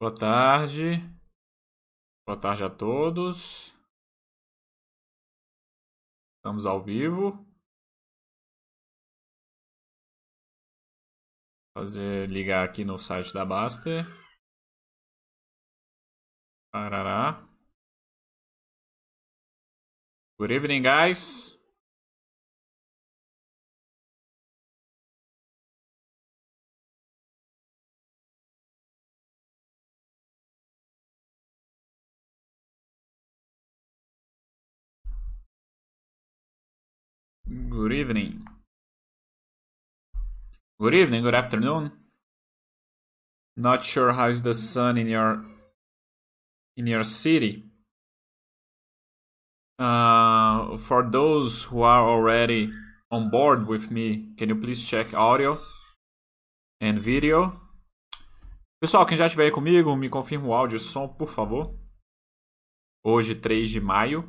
Boa tarde. Boa tarde a todos. Estamos ao vivo. Fazer ligar aqui no site da Baster. Parará. Good evening, guys. Good evening. Good evening, good afternoon. Not sure how is the sun in your in your city. Uh, for those who are already on board with me, can you please check audio and video? Pessoal, quem já estiver aí comigo, me confirma o áudio e som, por favor. Hoje, 3 de maio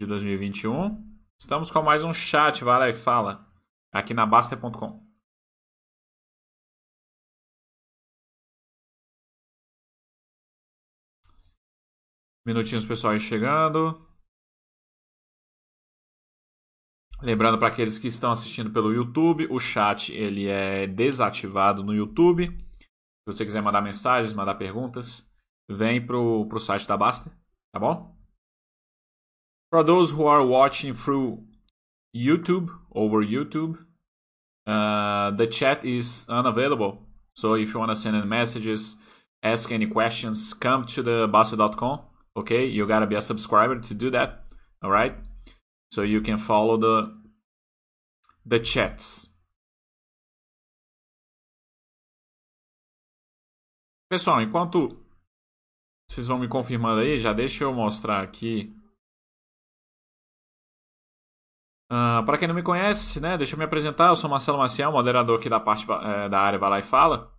de 2021. Estamos com mais um chat, vai lá e fala, aqui na Baster.com. Minutinhos pessoal aí chegando. Lembrando para aqueles que estão assistindo pelo YouTube, o chat ele é desativado no YouTube. Se você quiser mandar mensagens, mandar perguntas, vem pro, pro site da Basta, tá bom? For those who are watching through YouTube, over YouTube, uh, the chat is unavailable. So if you want to send any messages, ask any questions, come to the Basta.com. Okay, you gotta be a subscriber to do that. All right, so you can follow the the chats. Pessoal, enquanto vocês vão me confirmando aí, já deixa eu mostrar aqui Uh, para quem não me conhece, né, deixa eu me apresentar. Eu sou Marcelo Maciel, moderador aqui da parte é, da área Vai Lá e Fala,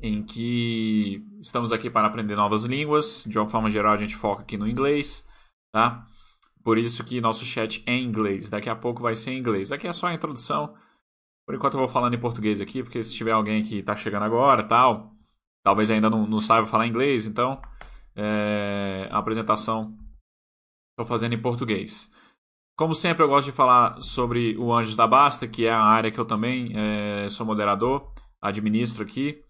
em que estamos aqui para aprender novas línguas. De uma forma geral, a gente foca aqui no inglês, tá? Por isso que nosso chat é em inglês. Daqui a pouco vai ser em inglês. Aqui é só a introdução. Por enquanto eu vou falando em português aqui, porque se tiver alguém que está chegando agora, tal, talvez ainda não, não saiba falar inglês, então é, a apresentação estou fazendo em português. Como sempre, eu gosto de falar sobre o Anjos da Basta, que é a área que eu também é, sou moderador, administro aqui,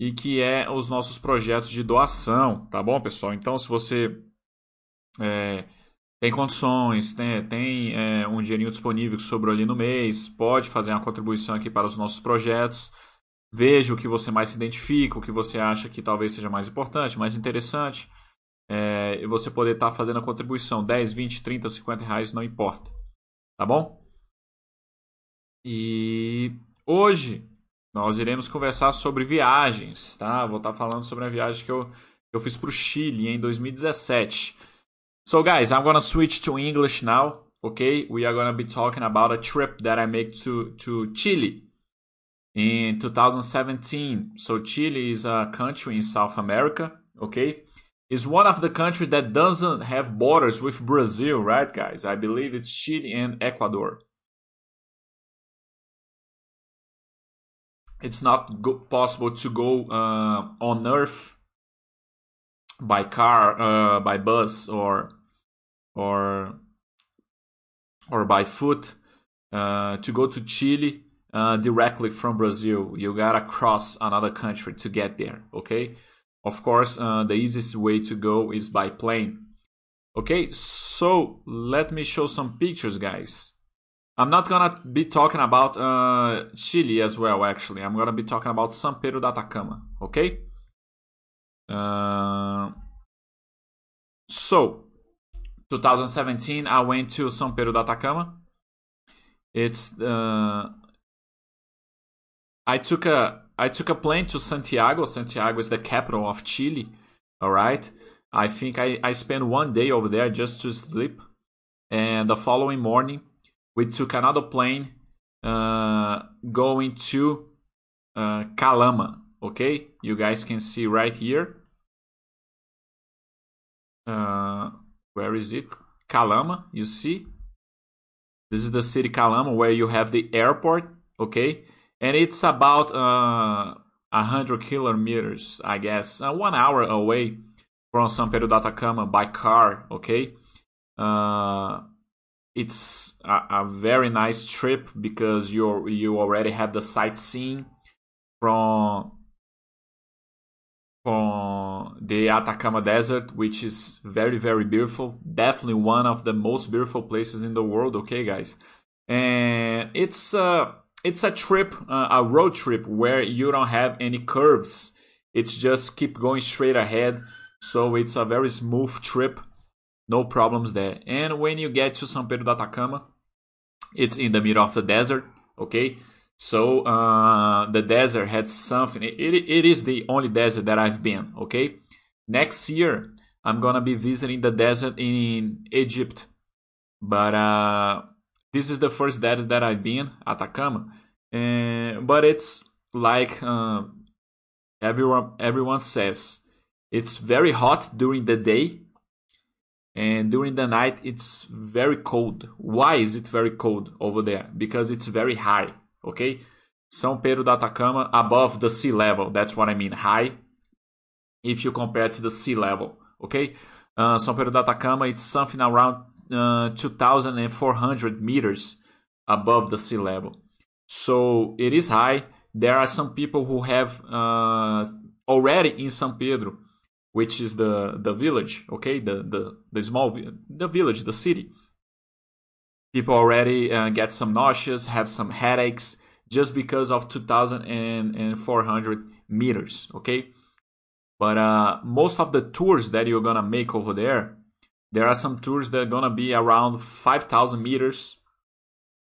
e que é os nossos projetos de doação, tá bom, pessoal? Então, se você é, tem condições, tem, tem é, um dinheirinho disponível que sobrou ali no mês, pode fazer uma contribuição aqui para os nossos projetos. Veja o que você mais se identifica, o que você acha que talvez seja mais importante, mais interessante é, você poder estar tá fazendo a contribuição 10, 20, 30, 50 reais, não importa. Tá bom? E hoje nós iremos conversar sobre viagens, tá? Vou estar tá falando sobre a viagem que eu, eu fiz para o Chile em 2017. So guys, I'm gonna switch to English now. Okay, we are gonna be talking about a trip that I made to to Chile in 2017. So Chile is a country in South America. Okay, is one of the countries that doesn't have borders with Brazil, right, guys? I believe it's Chile and Ecuador. It's not go- possible to go uh, on Earth by car, uh, by bus, or or or by foot uh, to go to Chile uh, directly from Brazil. You gotta cross another country to get there. Okay of course, uh, the easiest way to go is by plane. Okay, so let me show some pictures, guys. I'm not gonna be talking about uh, Chile as well, actually. I'm gonna be talking about San Pedro da Atacama, okay? Uh, so, 2017, I went to San Pedro da Atacama. It's uh, I took a I took a plane to Santiago. Santiago is the capital of Chile. All right. I think I, I spent one day over there just to sleep. And the following morning, we took another plane uh, going to uh, Calama. Okay. You guys can see right here. Uh, where is it? Calama, you see? This is the city Calama where you have the airport. Okay and it's about uh, 100 kilometers, I guess, uh, one hour away from San Pedro de Atacama by car, okay? Uh, it's a, a, very nice trip because you you already have the sightseeing from from the Atacama Desert, which is very very beautiful. Definitely one of the most beautiful places in the world. Okay, guys, and it's uh it's a trip, uh, a road trip where you don't have any curves. It's just keep going straight ahead. So it's a very smooth trip no problems there. And when you get to San Pedro de Atacama, it's in the middle of the desert, okay? So uh, the desert had something. It, it is the only desert that I've been, okay? Next year, I'm gonna be visiting the desert in Egypt, but uh, this is the first desert that I've been, at Atacama. And, but it's like uh, everyone everyone says, it's very hot during the day and during the night it's very cold. Why is it very cold over there? Because it's very high, okay? São Pedro da Atacama above the sea level. That's what I mean, high. If you compare to the sea level, okay? Uh, São Pedro da Atacama it's something around uh, 2,400 meters above the sea level. So it is high. There are some people who have uh, already in San Pedro which is the the village okay the the, the small the village the city people already uh, get some nauseous have some headaches just because of 2400 meters okay but uh, most of the tours that you're gonna make over there there are some tours that are gonna be around 5000 meters.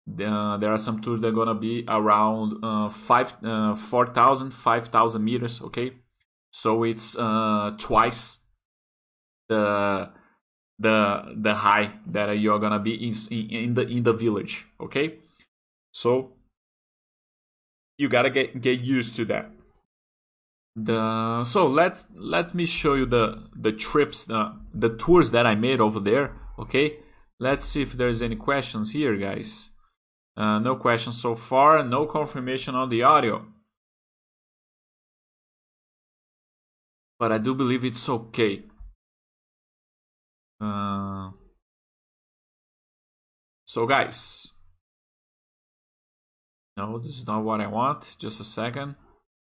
Uh, there are some tours that are gonna be around uh, 5 uh, 4000 5000 meters okay? So it's uh, twice the the the high that you're gonna be in, in the in the village okay? So you gotta get get used to that the so let let me show you the the trips uh, the tours that i made over there okay let's see if there's any questions here guys uh, no questions so far no confirmation on the audio but I do believe it's okay. Uh, so, guys, no, this is not what I want. Just a second.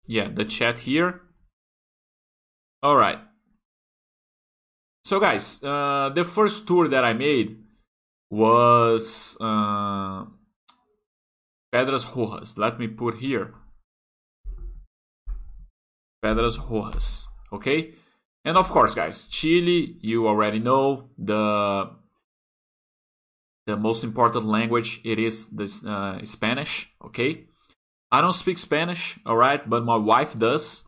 Yeah, the chat here. All right. So, guys, uh, the first tour that I made was uh, Pedras Rojas. Let me put here Pedras Rojas okay? And of course, guys, Chile, you already know the the most important language it is this uh, Spanish, okay? I don't speak Spanish, all right, but my wife does.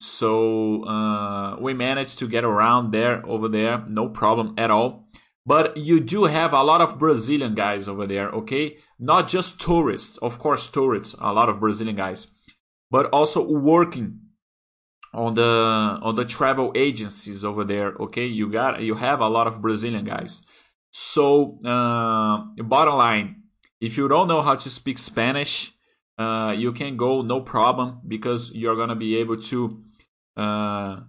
So uh, we managed to get around there over there, no problem at all. But you do have a lot of Brazilian guys over there, okay? Not just tourists, of course, tourists, a lot of Brazilian guys, but also working on the on the travel agencies over there okay you got you have a lot of brazilian guys so uh, bottom line if you don't know how to speak spanish uh, you can go no problem because you're gonna be able to uh,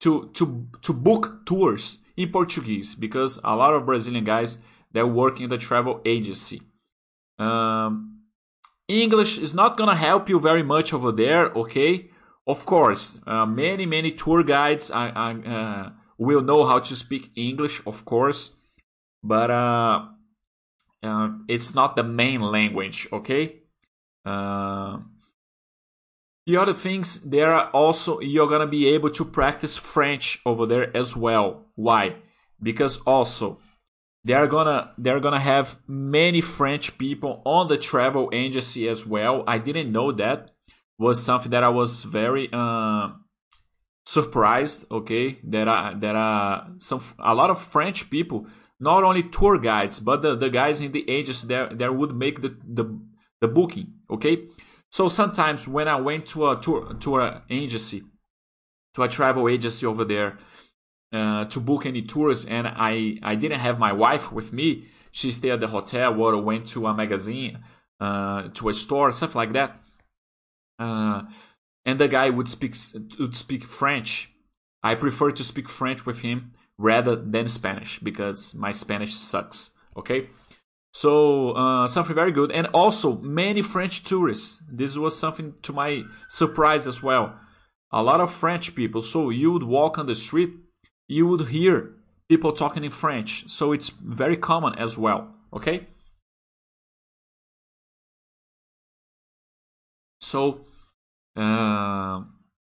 to to to book tours in portuguese because a lot of brazilian guys that work in the travel agency um, english is not gonna help you very much over there okay of course, uh, many, many tour guides uh, will know how to speak English, of course, but uh, uh it's not the main language, okay? Uh, the other things, there are also, you're gonna be able to practice French over there as well. Why? Because also, they're gonna they're gonna have many French people on the travel agency as well. I didn't know that was something that I was very uh, surprised. Okay, there are there are some a lot of French people, not only tour guides, but the, the guys in the agency that that would make the, the the booking. Okay, so sometimes when I went to a tour tour agency, to a travel agency over there. Uh, to book any tours, and I, I didn't have my wife with me. She stayed at the hotel or went to a magazine, uh, to a store, stuff like that. Uh, and the guy would speak would speak French, I prefer to speak French with him rather than Spanish because my Spanish sucks. Okay, so uh, something very good, and also many French tourists. This was something to my surprise as well. A lot of French people. So you would walk on the street, you would hear people talking in French. So it's very common as well. Okay. So, uh,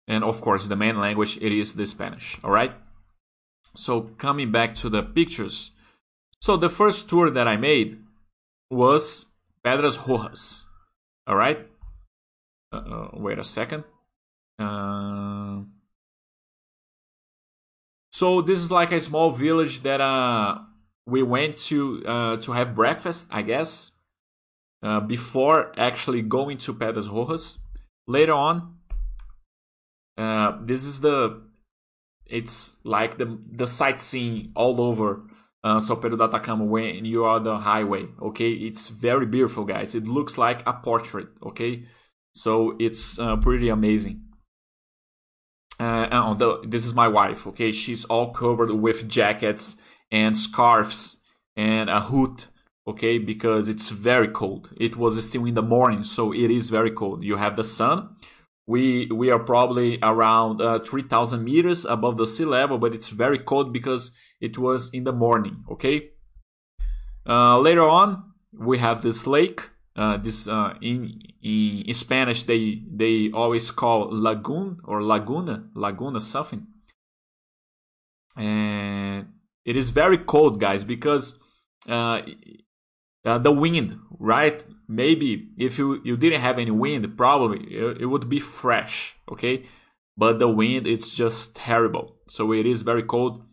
and of course, the main language it is the Spanish. All right. So coming back to the pictures. So the first tour that I made was Pedras Rojas. All right. Uh, wait a second. Uh, so this is like a small village that uh, we went to uh, to have breakfast, I guess, uh, before actually going to Pedras Rojas. Later on, uh, this is the it's like the the sightseeing all over uh, São Pedro do Atacama when you are the highway. Okay, it's very beautiful, guys. It looks like a portrait. Okay, so it's uh, pretty amazing. Uh, oh, the, this is my wife. Okay, she's all covered with jackets and scarves and a hood. Okay, because it's very cold. It was still in the morning, so it is very cold. You have the sun. We we are probably around uh, three thousand meters above the sea level, but it's very cold because it was in the morning. Okay. Uh, later on, we have this lake. Uh, this uh, in in Spanish they they always call lagoon or laguna laguna something. And it is very cold, guys, because uh, uh, the wind, right? Maybe if you you didn't have any wind, probably it, it would be fresh, okay? But the wind it's just terrible, so it is very cold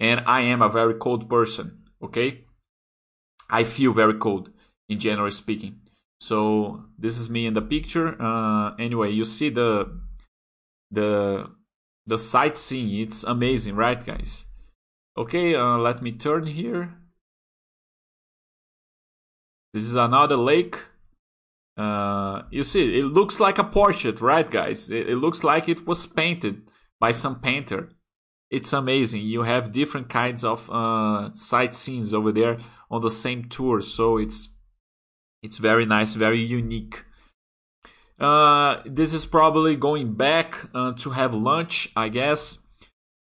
and I am a very cold person. Okay, I feel very cold in general speaking. So this is me in the picture. Uh, anyway, you see the the the sightseeing. It's amazing, right, guys? Okay, uh, let me turn here. This is another lake. Uh, you see, it looks like a portrait, right, guys? It, it looks like it was painted by some painter it's amazing. You have different kinds of uh, sightseeing over there on the same tour, so it's it's very nice, very unique. Uh, this is probably going back uh, to have lunch, I guess.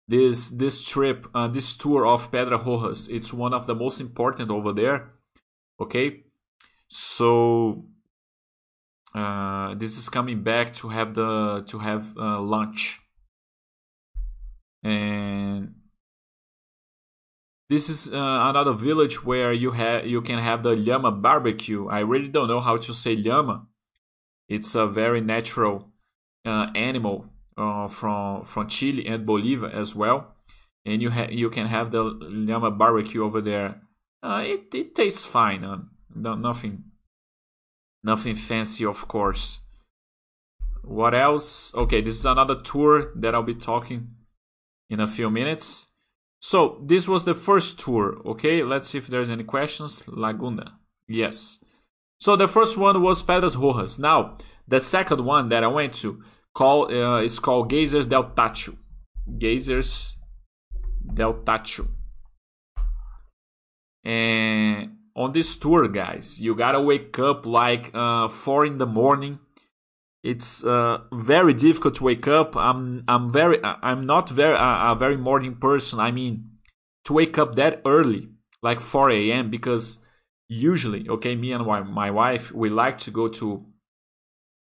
This this trip, uh, this tour of Pedra Rojas, it's one of the most important over there. Okay, so uh, this is coming back to have the to have uh, lunch and this is uh, another village where you have you can have the llama barbecue. I really don't know how to say llama. It's a very natural uh, animal uh, from from Chile and Bolivia as well, and you ha- you can have the llama barbecue over there. Uh, it it tastes fine. Uh, no, nothing nothing fancy, of course. What else? Okay, this is another tour that I'll be talking in a few minutes. So this was the first tour. Okay, let's see if there's any questions. Laguna, yes. So the first one was Pedras Rojas. Now the second one that I went to call uh, is called Geysers del Tatio. Geysers del Tatio. And on this tour, guys, you gotta wake up like uh, four in the morning it's uh, very difficult to wake up. I'm I'm very I'm not very a very morning person. I mean, to wake up that early, like 4 a.m. because usually, okay, me and my, my wife we like to go to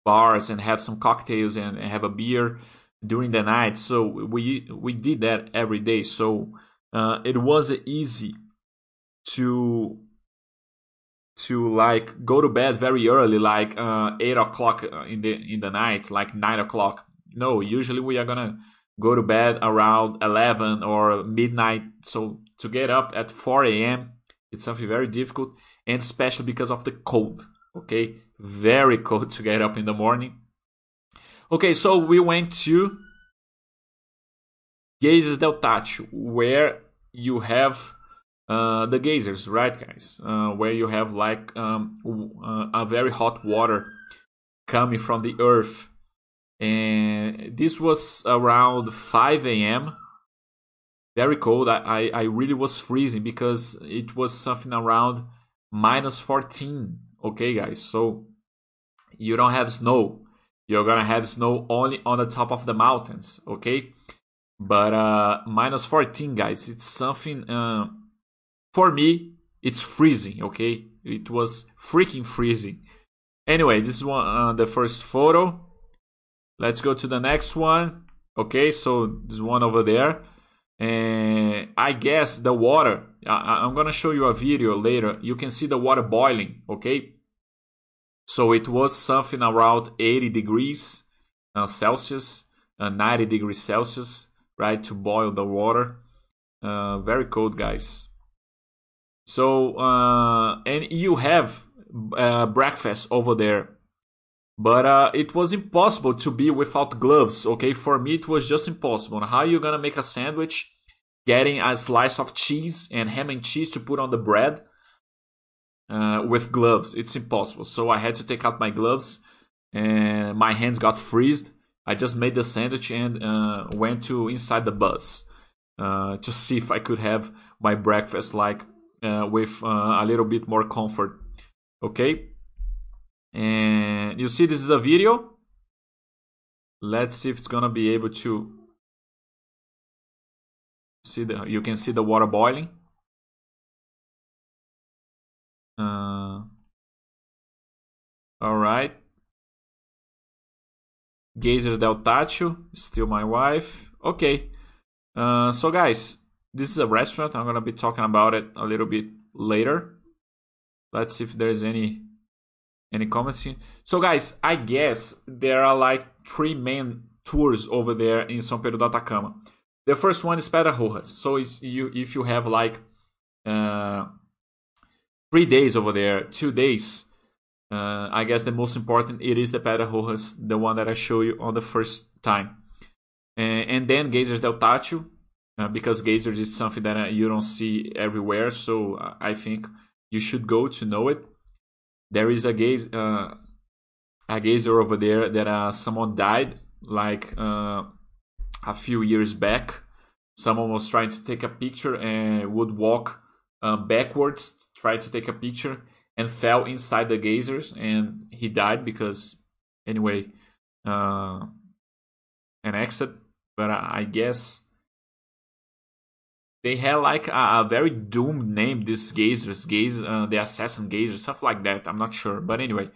bars and have some cocktails and, and have a beer during the night. So we we did that every day. So uh, it was easy to to like go to bed very early, like uh, eight o'clock uh, in the in the night, like nine o'clock. No, usually we are gonna go to bed around eleven or midnight. So to get up at four a.m. it's something very difficult, and especially because of the cold. Okay, very cold to get up in the morning. Okay, so we went to Geysers del Tatio, where you have uh, the geysers, right, guys? Uh, where you have like um, uh, a very hot water coming from the earth, and this was around 5 a.m. Very cold. I, I, I really was freezing because it was something around minus 14. Okay, guys. So you don't have snow. You're gonna have snow only on the top of the mountains. Okay, but uh, minus 14, guys. It's something. Uh, for me, it's freezing. Okay, it was freaking freezing. Anyway, this is one uh, the first photo. Let's go to the next one. Okay, so this one over there. And I guess the water, I, am gonna show you a video later. You can see the water boiling, okay? So it was something around 80 degrees uh, Celsius, uh, 90 degrees Celsius, right, to boil the water. Uh, very cold, guys. So, uh, and you have uh, breakfast over there. But uh, it was impossible to be without gloves okay? For me it was just impossible. How are you gonna make a sandwich getting a slice of cheese and ham and cheese to put on the bread uh, with gloves? It's impossible. So i had to take out my gloves and my hands got freezed. I just made the sandwich and uh, went to inside the bus uh, to see if i could have my breakfast like with uh, a little bit more comfort okay and you see this is a video. Let's see if it's gonna be able to see the you can see the water boiling. Uh, all right. Geysers del Tatio, still my wife. Okay. Uh, so guys, this is a restaurant. I'm gonna be talking about it a little bit later. Let's see if there's any any comments here? So, guys, I guess there are like three main tours over there in São Pedro do Atacama. The first one is Rojas. So, if you if you have like uh, three days over there, two days, uh, I guess the most important it is the Pedras Rojas, the one that I show you on the first time, and, and then Geysers del Tatio, uh, because Geysers is something that uh, you don't see everywhere. So I think you should go to know it there is a gaze uh, a geyser over there that uh, someone died like uh, a few years back. Someone was trying to take a picture and would walk uh, backwards, try to take a picture, and fell inside the geysers, and he died because, anyway, uh, an accident. But I guess they had like a, a very doomed name. These gazers, gaze, uh, the assassin gazers, stuff like that. I'm not sure, but anyway.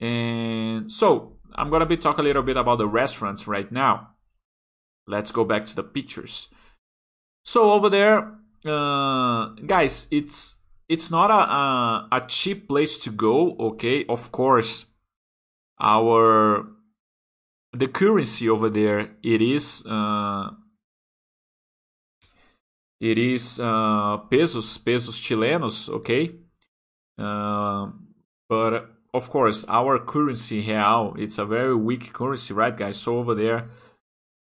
And so I'm gonna be talking a little bit about the restaurants right now. Let's go back to the pictures. So over there, uh, guys, it's it's not a, a, a cheap place to go. Okay, of course, our the currency over there it is. Uh, it is uh, pesos, pesos chilenos, okay? Uh, but of course, our currency real, it's a very weak currency, right, guys? So over there,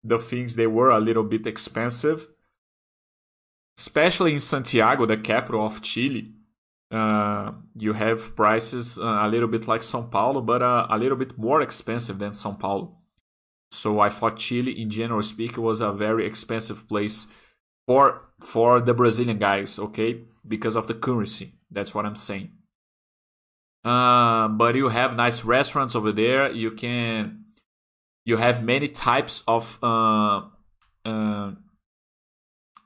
the things they were a little bit expensive, especially in Santiago, the capital of Chile. Uh, you have prices uh, a little bit like São Paulo, but a little bit more expensive than São Paulo. So I thought Chile, in general speaking, was a very expensive place for for the Brazilian guys, okay? Because of the currency. That's what I'm saying. Uh, but you have nice restaurants over there. You can you have many types of uh, uh,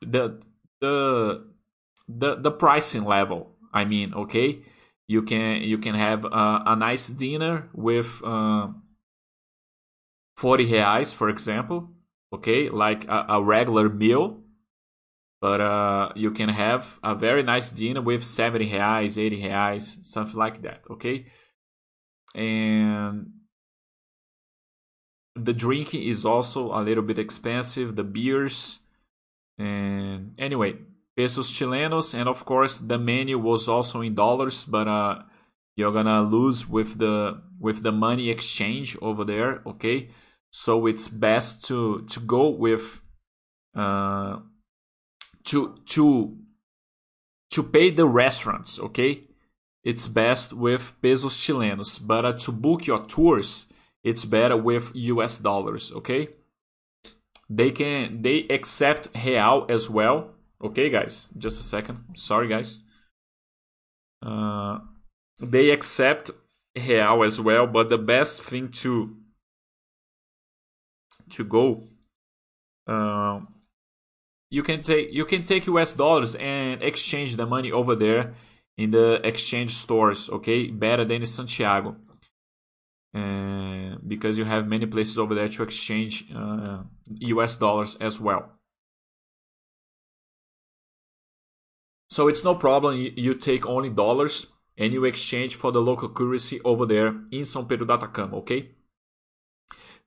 the the the the pricing level. I mean, okay, you can you can have uh, a nice dinner with uh, forty reais, for example. Okay, like a, a regular meal but uh, you can have a very nice dinner with 70 reais, 80 reais, something like that, okay? And the drinking is also a little bit expensive, the beers. And anyway, pesos chilenos, and of course the menu was also in dollars, but uh, you're gonna lose with the with the money exchange over there, okay? So it's best to to go with uh, to to to pay the restaurants, okay? It's best with pesos chilenos, but uh, to book your tours, it's better with US dollars, okay? They can they accept real as well. Okay, guys, just a second. Sorry, guys. Uh, they accept real as well, but the best thing to to go uh, you can take you can take US dollars and exchange the money over there in the exchange stores, okay? Better than in Santiago. Uh, because you have many places over there to exchange uh, US dollars as well. So it's no problem. You, take only dollars and you exchange for the local currency over there in São Pedro do Atacama, okay?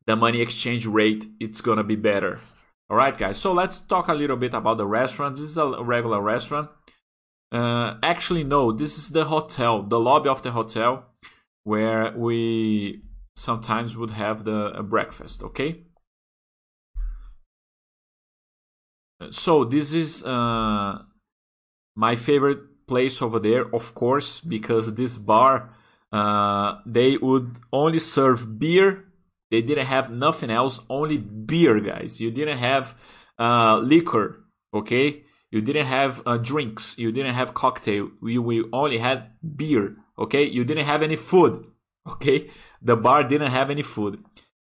The money exchange rate it's gonna be better. All right, guys. So let's talk a little bit about the restaurant. This is a regular restaurant. Uh, actually, no. This is the hotel, the lobby of the hotel, where we sometimes would have the breakfast. Okay. So this is uh, my favorite place over there, of course, because this bar uh, they would only serve beer they didn't have nothing else, only beer, guys. You didn't have uh, liquor, okay? You didn't have uh, drinks. You didn't have cocktail. We, we only had beer, okay? You didn't have any food, okay? The bar didn't have any food.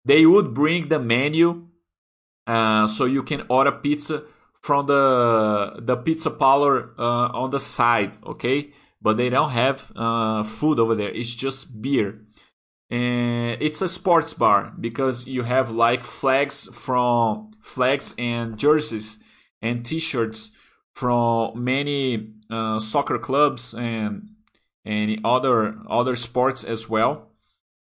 They would bring the menu uh, so you can order pizza from the the pizza parlor uh, on the side, okay? But they don't have uh, food over there. It's just beer and it's a sports bar because you have like flags from flags and jerseys and t-shirts from many uh, soccer clubs and and other other sports as well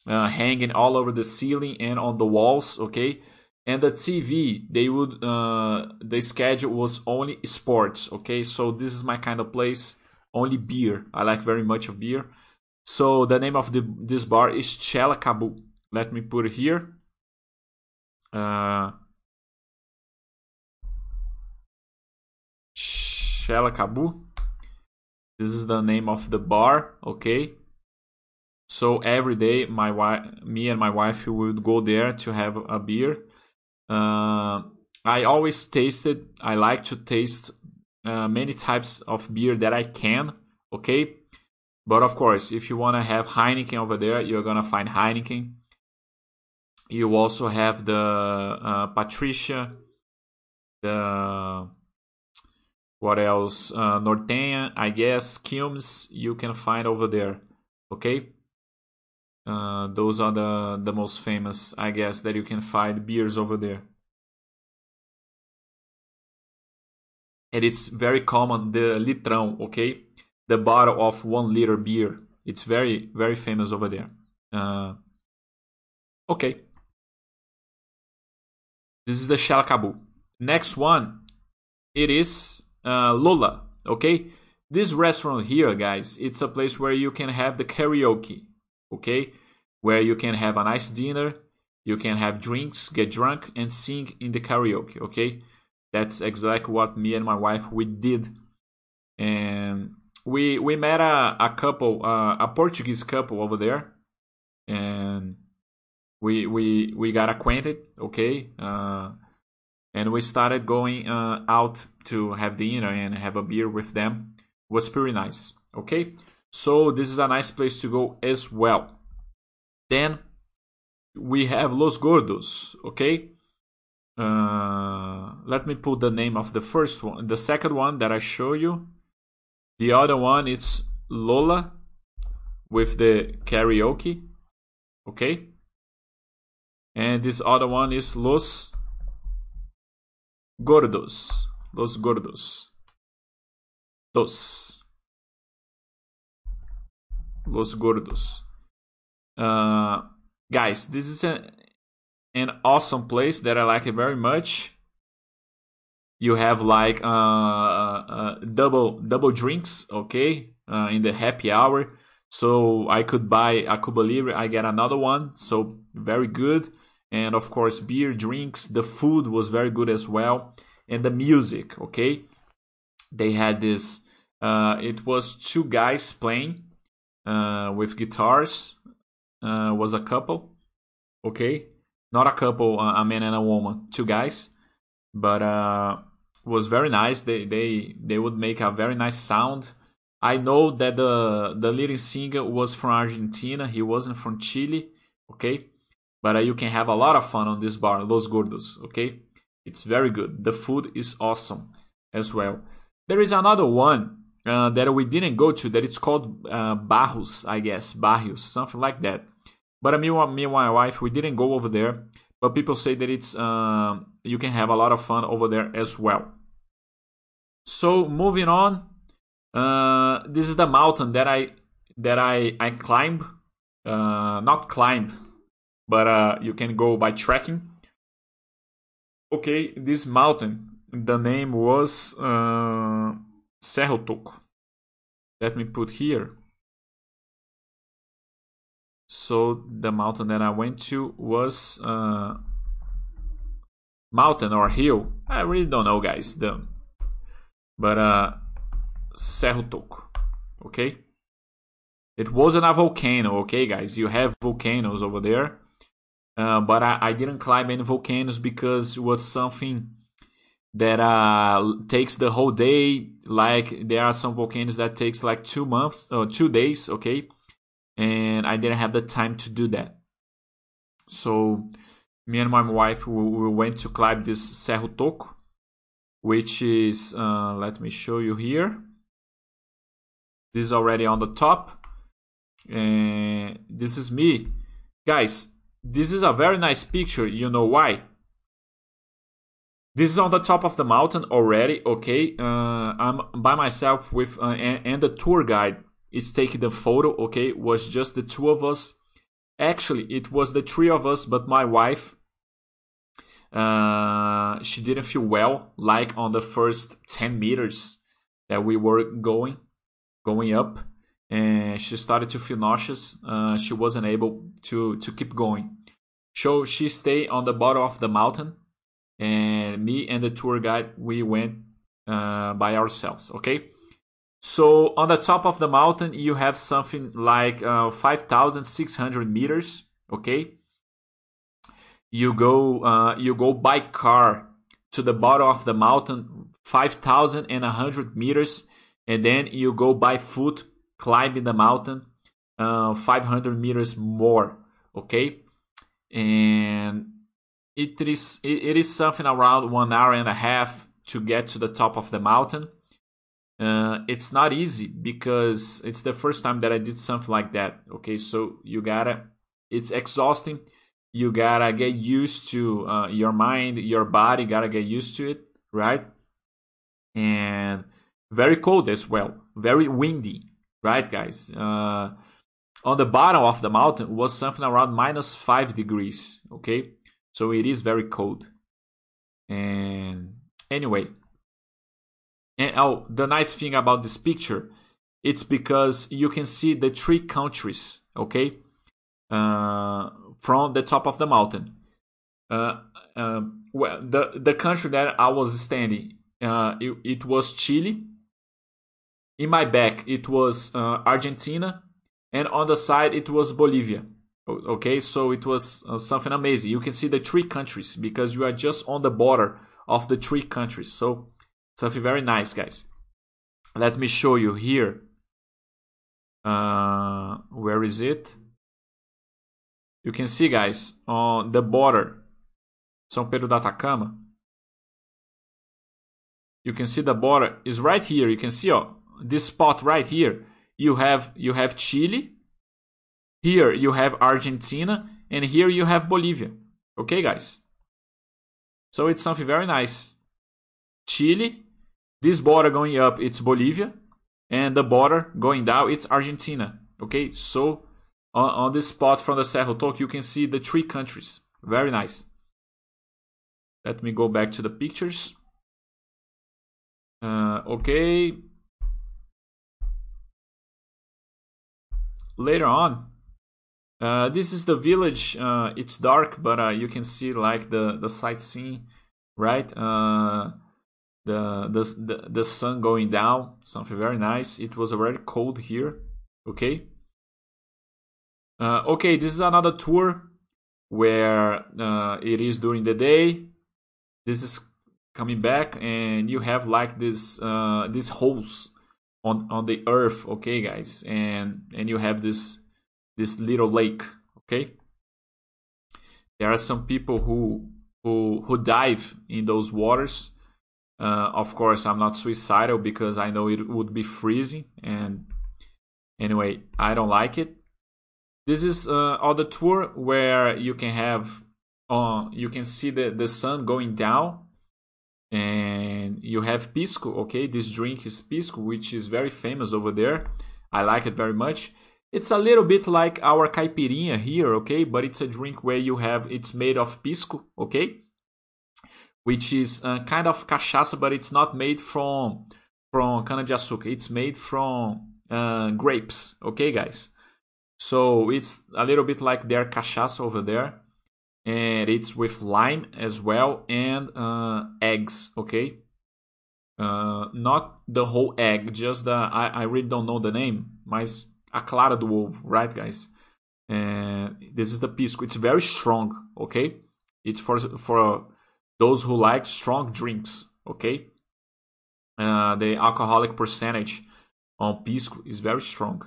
uh, hanging all over the ceiling and on the walls okay? And the tv they would uh, the schedule was only sports okay? So this is my kind of place only beer. I like very much of beer so the name of the, this bar is Chela Kabu. Let me put it here. Uh, Chela Kabu. This is the name of the bar. Okay. So every day, my wife, me and my wife would go there to have a beer. Uh, I always tasted. I like to taste uh, many types of beer that I can. Okay, but of course, if you want to have Heineken over there, you're going to find Heineken. You also have the uh, Patricia, the what else? Uh, Nortenha, I guess, Quilmes, you can find over there. Okay? Uh, those are the, the most famous, I guess, that you can find beers over there. And it's very common, the litrão, okay? The bottle of one liter beer. It's very, very famous over there. Uh, okay. This is the Shalakabu. Next one, it is uh, Lola. Okay. This restaurant here, guys, it's a place where you can have the karaoke. Okay. Where you can have a nice dinner, you can have drinks, get drunk, and sing in the karaoke. Okay. That's exactly what me and my wife we did. And we we met a, a couple, uh, a Portuguese couple over there, and we we we got acquainted. Okay, uh, and we started going uh, out to have dinner and have a beer with them. It was pretty nice. Okay, so this is a nice place to go as well. Then we have Los Gordos. Okay. Uh, let me put the name of the first one, the second one that I show you. The other one is Lola with the karaoke. Okay. And this other one is Los Gordos. Los Gordos. Dos. Los Gordos. Uh, guys, this is a, an awesome place that I like it very much you have like uh, uh, uh, double double drinks, okay, uh, in the happy hour. So I could buy a Cuba Libre, I get another one. So very good, and of course beer, drinks. The food was very good as well, and the music, okay. They had this. Uh, it was two guys playing uh, with guitars. was a couple, Okay, not a couple, a man and a woman, two guys, but uh, was very nice. They they they would make a very nice sound. I know that the the leading singer was from Argentina. He wasn't from Chile. Okay, but uh, you can have a lot of fun on this bar, Los Gordos. Okay, it's very good. The food is awesome as well. There is another one uh, that we didn't go to that it's called uh, Barros, I guess, Barrios, something like that. But uh, me, me and my wife, we didn't go over there. But people say that it's uh, you can have a lot of fun over there as well. So moving on, uh, this is the mountain that I that I I climb, uh, not climb, but uh, you can go by trekking. Okay, this mountain, the name was uh, Cerro Toco. Let me put here. So the mountain that I went to was uh, mountain or hill. I really don't know, guys. The but uh, Cerro Toco. Okay, it wasn't a volcano. Okay, guys, you have volcanoes over there, uh, but I, I didn't climb any volcanoes because it was something that uh, takes the whole day. Like there are some volcanoes that takes like two months or uh, two days. Okay, and I didn't have the time to do that. So me and my wife we, we went to climb this Cerro Toco, which is uh, let me show you here. This is already on the top, and this is me, guys. This is a very nice picture. You know why? This is on the top of the mountain already, okay? Uh, I'm by myself with uh, and, and, the tour guide is taking the photo, okay? Was just the two of us. Actually, it was the three of us, but my wife, uh, she didn't feel well, like on the first 10 meters that we were going, going up, and she started to feel nauseous. Uh, she wasn't able to to keep going, so she stayed on the bottom of the mountain and me and the tour guide we went uh, by ourselves okay so on the top of the mountain you have something like uh, 5600 meters okay you go uh, you go by car to the bottom of the mountain 5100 meters and then you go by foot climbing the mountain uh, 500 meters more okay and it is it is something around one hour and a half to get to the top of the mountain. Uh, it's not easy because it's the first time that I did something like that. Okay, so you gotta, it's exhausting. You gotta get used to uh, your mind, your body gotta get used to it, right? And very cold as well, very windy, right, guys? Uh, on the bottom of the mountain was something around minus five degrees. Okay, so it is very cold. And anyway, and oh, the nice thing about this picture, it's because you can see the three countries, okay, uh, from the top of the mountain. Uh, uh, well, the the country that I was standing, uh, it, it was Chile. In my back, it was uh, Argentina, and on the side, it was Bolivia. Okay, so it was uh, something amazing. You can see the three countries because you are just on the border of the three countries. So something very nice, guys. Let me show you here. Uh, where is it? You can see, guys, on the border, São Pedro da Atacama. You can see the border is right here. You can see oh, this spot right here. You have you have Chile, here you have Argentina, and here you have Bolivia. Okay, guys? So it's something very nice. Chile, this border going up, it's Bolivia, and the border going down, it's Argentina. Okay, so on, on this spot from the Cerro Toco, you can see the three countries. Very nice. Let me go back to the pictures. Uh, okay. Later on, uh, this is the village. Uh, it's dark, but uh, you can see like the the sightseeing, right? The, the the the sun going down. Something very nice. It was already cold here. Okay. Uh, okay, this is another tour. where uh, it is during the day. This is coming back, and you have like this uh, these holes on on the earth. Okay, guys, and and you have this this little lake. Okay, there are some people who who who dive in those waters. Uh, of course, I'm not suicidal because I know it would be freezing, and anyway, I don't like it. This is uh, on the tour where you can have, uh, you can see the the sun going down, and you have pisco. Okay, this drink is pisco, which is very famous over there. I like it very much. It's a little bit like our caipirinha here, okay? But it's a drink where you have it's made of pisco, okay? Which is uh, kind of cachaça, but it's not made from from cana de açúcar. It's made from uh, grapes, okay, guys? So it's a little bit like their cachaça over there, and it's with lime as well and uh, eggs, okay? Uh, not the whole egg, just the I, I really don't know the name, mas a clara do ovo, right, guys? And this is the pisco. It's very strong, okay? It's for for those who like strong drinks, okay? Uh, the alcoholic percentage on pisco is very strong.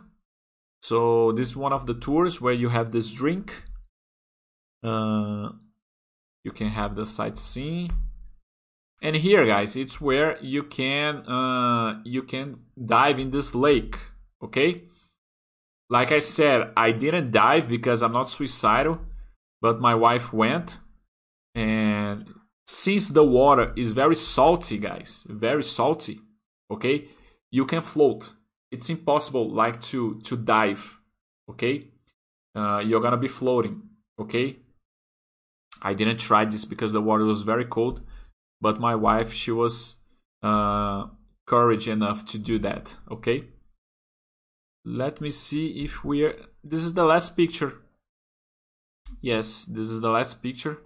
So this is one of the tours where you have this drink. Uh, you can have the sightseeing. And here, guys, it's where you can uh, you can dive in this lake. Okay, like I said, I didn't dive because I'm not suicidal, but my wife went. And since the water is very salty, guys, very salty, okay, you can float. It's impossible like to to dive, okay? Uh, you're gonna be floating, okay? I didn't try this because the water was very cold, but my wife she was uh, courage enough to do that, okay? let me see if we're this is the last picture yes this is the last picture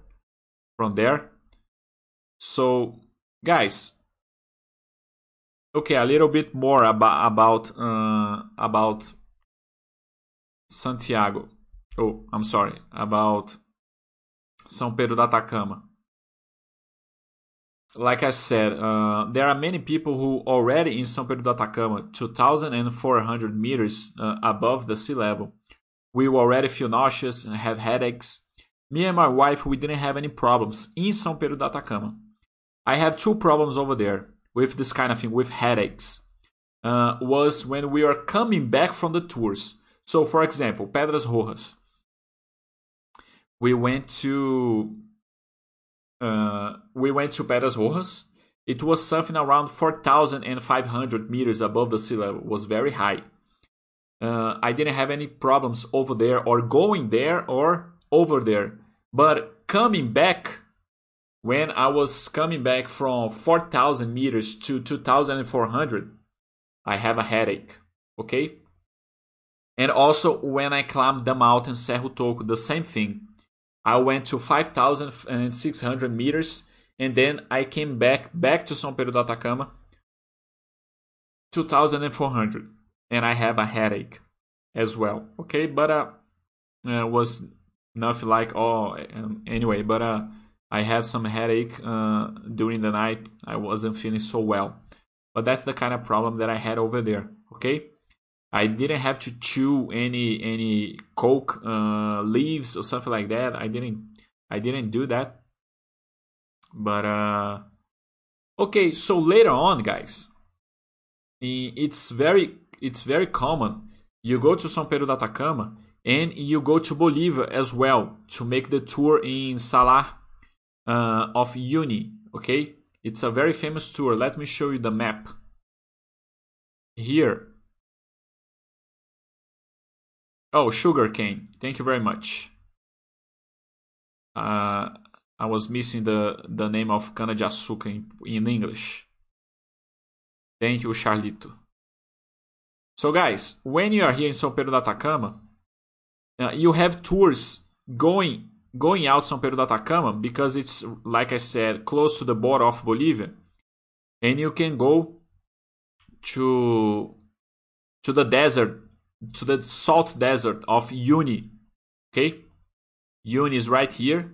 from there so guys okay a little bit more about about uh, about santiago oh i'm sorry about são pedro da atacama like I said, uh, there are many people who already in São Pedro do Atacama, 2,400 meters uh, above the sea level. We already feel nauseous and have headaches. Me and my wife, we didn't have any problems in São Pedro do Atacama. I have two problems over there with this kind of thing, with headaches. Uh, was when we are coming back from the tours. So, for example, Pedras Rojas. We went to uh, we went to Pedras Rojas. It was something around 4,500 meters above the sea level. It was very high. Uh, I didn't have any problems over there or going there or over there. But coming back, when I was coming back from 4,000 meters to 2,400, I have a headache. Okay? And also when I climbed the mountain Cerro Toco, the same thing. I went to 5,600 meters and then I came back back to São Pedro do Atacama 2,400 and I have a headache as well. Okay, but uh, uh was nothing like oh um, anyway, but uh I had some headache uh during the night. I wasn't feeling so well. But that's the kind of problem that I had over there. Okay. I didn't have to chew any any coke uh, leaves or something like that. I didn't I didn't do that. But uh, okay, so later on, guys, it's very it's very common. You go to São Pedro da Atacama and you go to Bolívia as well to make the tour in Salar uh, of Uyuni, Okay, it's a very famous tour. Let me show you the map. Here, Oh, sugarcane. Thank you very much. Uh, I was missing the, the name of cana de açúcar in, in English. Thank you, Charlito. So, guys, when you are here in São Pedro da Atacama, uh, you have tours going going out to São Pedro da Atacama because it's like I said close to the border of Bolivia, and you can go to to the desert to the salt desert of Uyuni. Okay? Uyuni is right here,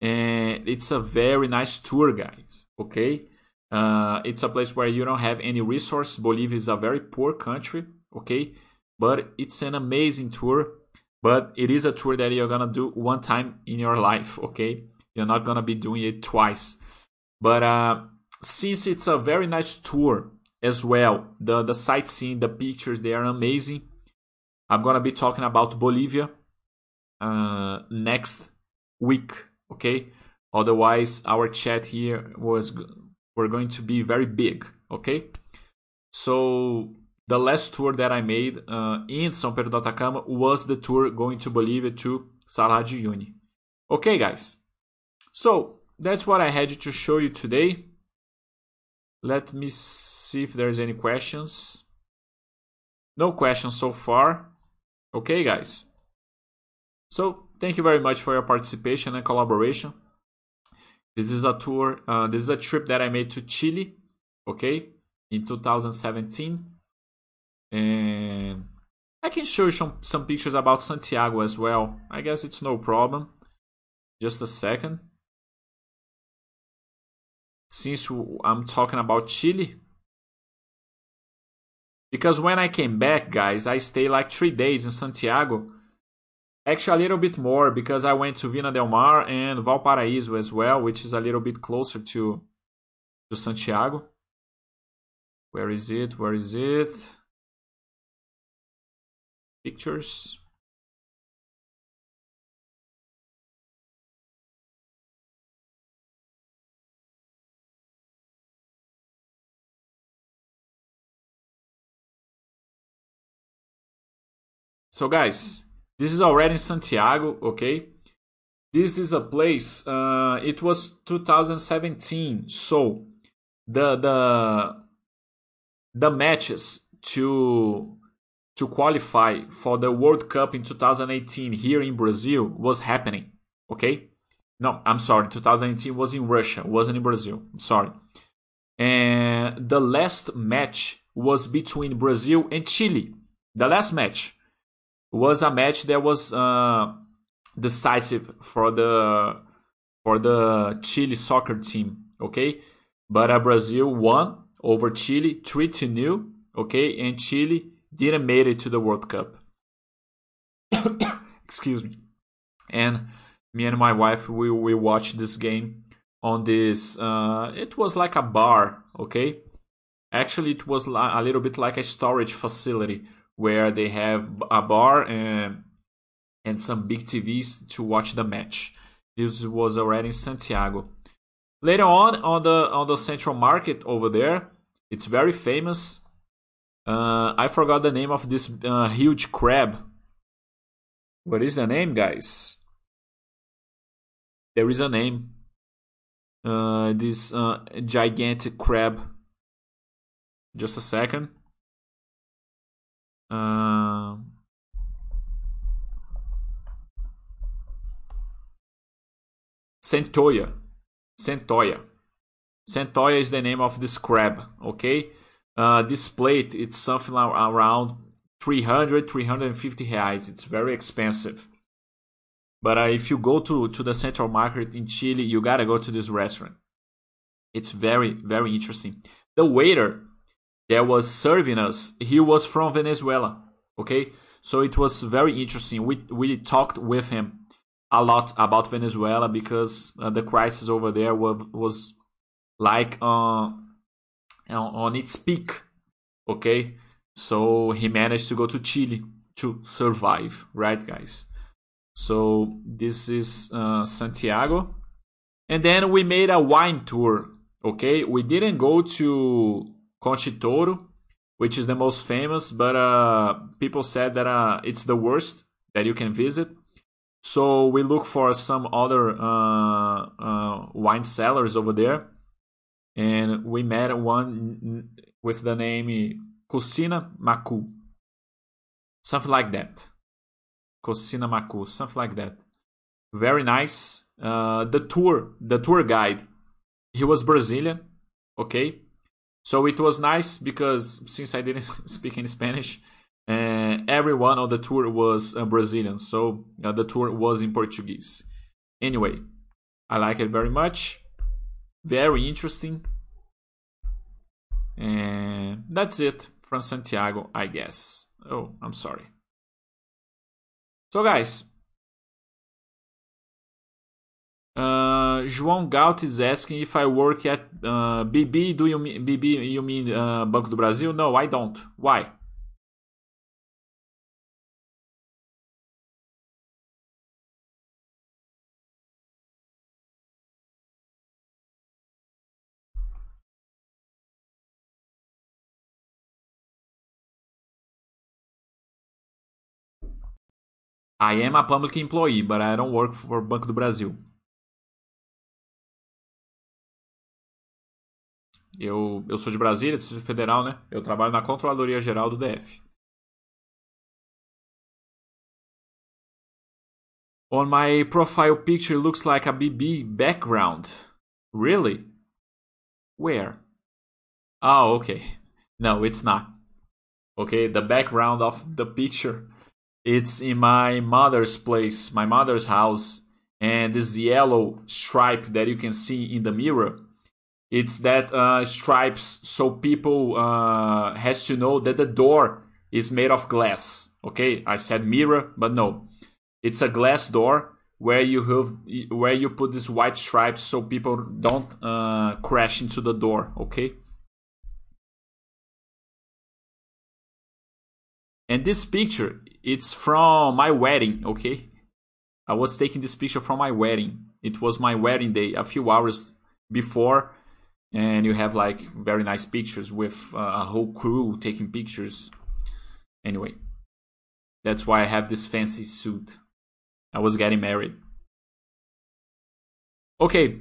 and it's a very nice tour, guys. Okay, uh, it's a place where you don't have any resource. Bolivia is a very poor country. Okay, but it's an amazing tour. But it is a tour that you're gonna do one time in your life. Okay, you're not gonna be doing it twice. But uh, since it's a very nice tour as well, the the sightseeing, the pictures, they are amazing. I'm gonna be talking about Bolivia uh, next week. Okay, otherwise our chat here was we're going to be very big. Okay, so the last tour that I made uh, in São Pedro do Atacama was the tour going to Bolivia to Salar de Uyuni. Okay, guys. So that's what I had to show you today. Let me see if there's any questions. No questions so far. Okay, guys. So thank you very much for your participation and collaboration. This is a tour. Uh, this is a trip that I made to Chile. Okay, in 2017, and I can show you some some pictures about Santiago as well. I guess it's no problem. Just a second. Since I'm talking about Chile, because when I came back, guys, I stayed like three days in Santiago. Actually, a little bit more because I went to Viña del Mar and Valparaíso as well, which is a little bit closer to to Santiago. Where is it? Where is it? Pictures. So guys, this is already in Santiago, okay? This is a place. Uh, it was 2017, so the the the matches to to qualify for the World Cup in 2018 here in Brazil was happening. Okay, no, I'm sorry. 2018 was in Russia, wasn't in Brazil. I'm sorry. And the last match was between Brazil and Chile. The last match was a match that was uh, decisive for the for the Chile soccer team. Okay, but uh, Brazil won over Chile three to nil. Okay, and Chile didn't make it to the World Cup. Excuse me. And me and my wife we we watched this game on this. Uh, it was like a bar. Okay, actually it was a little bit like a storage facility where they have a bar and and some big TVs to watch the match. This was already in Santiago. Later on, on the on the Central Market over there, it's very famous. Uh, I forgot the name of this uh, huge crab. What is the name, guys? There is a name. Uh, this uh, gigantic crab. Just a second. Uh, Centolla. Centolla. Centolla is the name of this crab, okay? Uh, this plate, it's something around 300, 350 reais. It's very expensive. But uh, if you go to, to the central market in Chile, you gotta go to this restaurant. It's very, very interesting. The waiter that was serving us, he was from Venezuela. Okay, so it was very interesting. We we talked with him a lot about Venezuela because uh, the crisis over there was was like uh, on its peak. Okay, so he managed to go to Chile to survive, right, guys? So this is uh, Santiago, and then we made a wine tour. Okay, we didn't go to Concha y Toro, which is the most famous, but uh, people said that uh, it's the worst that you can visit. So we look for some other uh, uh, wine cellars over there, and we met one with the name Cousiño Macul, something like that. Cousiño Macul, something like that. Very nice. Uh, the tour, the tour guide, he was Brazilian. Okay, so it was nice because since I didn't speak in Spanish, and everyone on the tour was uh, Brazilian, so uh, the tour was in Portuguese. Anyway, I like it very much. Very interesting. And that's it from Santiago, I guess. Oh, I'm sorry. So, guys, uh, João Gaut is asking if I work at uh, BB. Do you mean BB? You mean uh, Banco do Brasil? No, I don't. Why? I am a public employee, but I don't work for Banco do Brasil. Eu, eu sou de Brasília, Distrito Federal, né? Eu trabalho na Controladoria Geral do DF. On my profile picture looks like a BB background. Really? Where? Oh, okay. No, it's not. Okay, the background of the picture it's in my mother's place, my mother's house, and this yellow stripe that you can see in the mirror. It's that uh, stripes so people uh, has to know that the door is made of glass. Okay i said mirror but no. It's a glass door where you have where you put this white stripes so people don't uh, crash into the door okay? And this picture it's from my wedding okay i was taking this picture from my wedding it was my wedding day a few hours before and you have like very nice pictures with uh, a whole crew taking pictures. Anyway, that's why I have this fancy suit. I was getting married. Okay,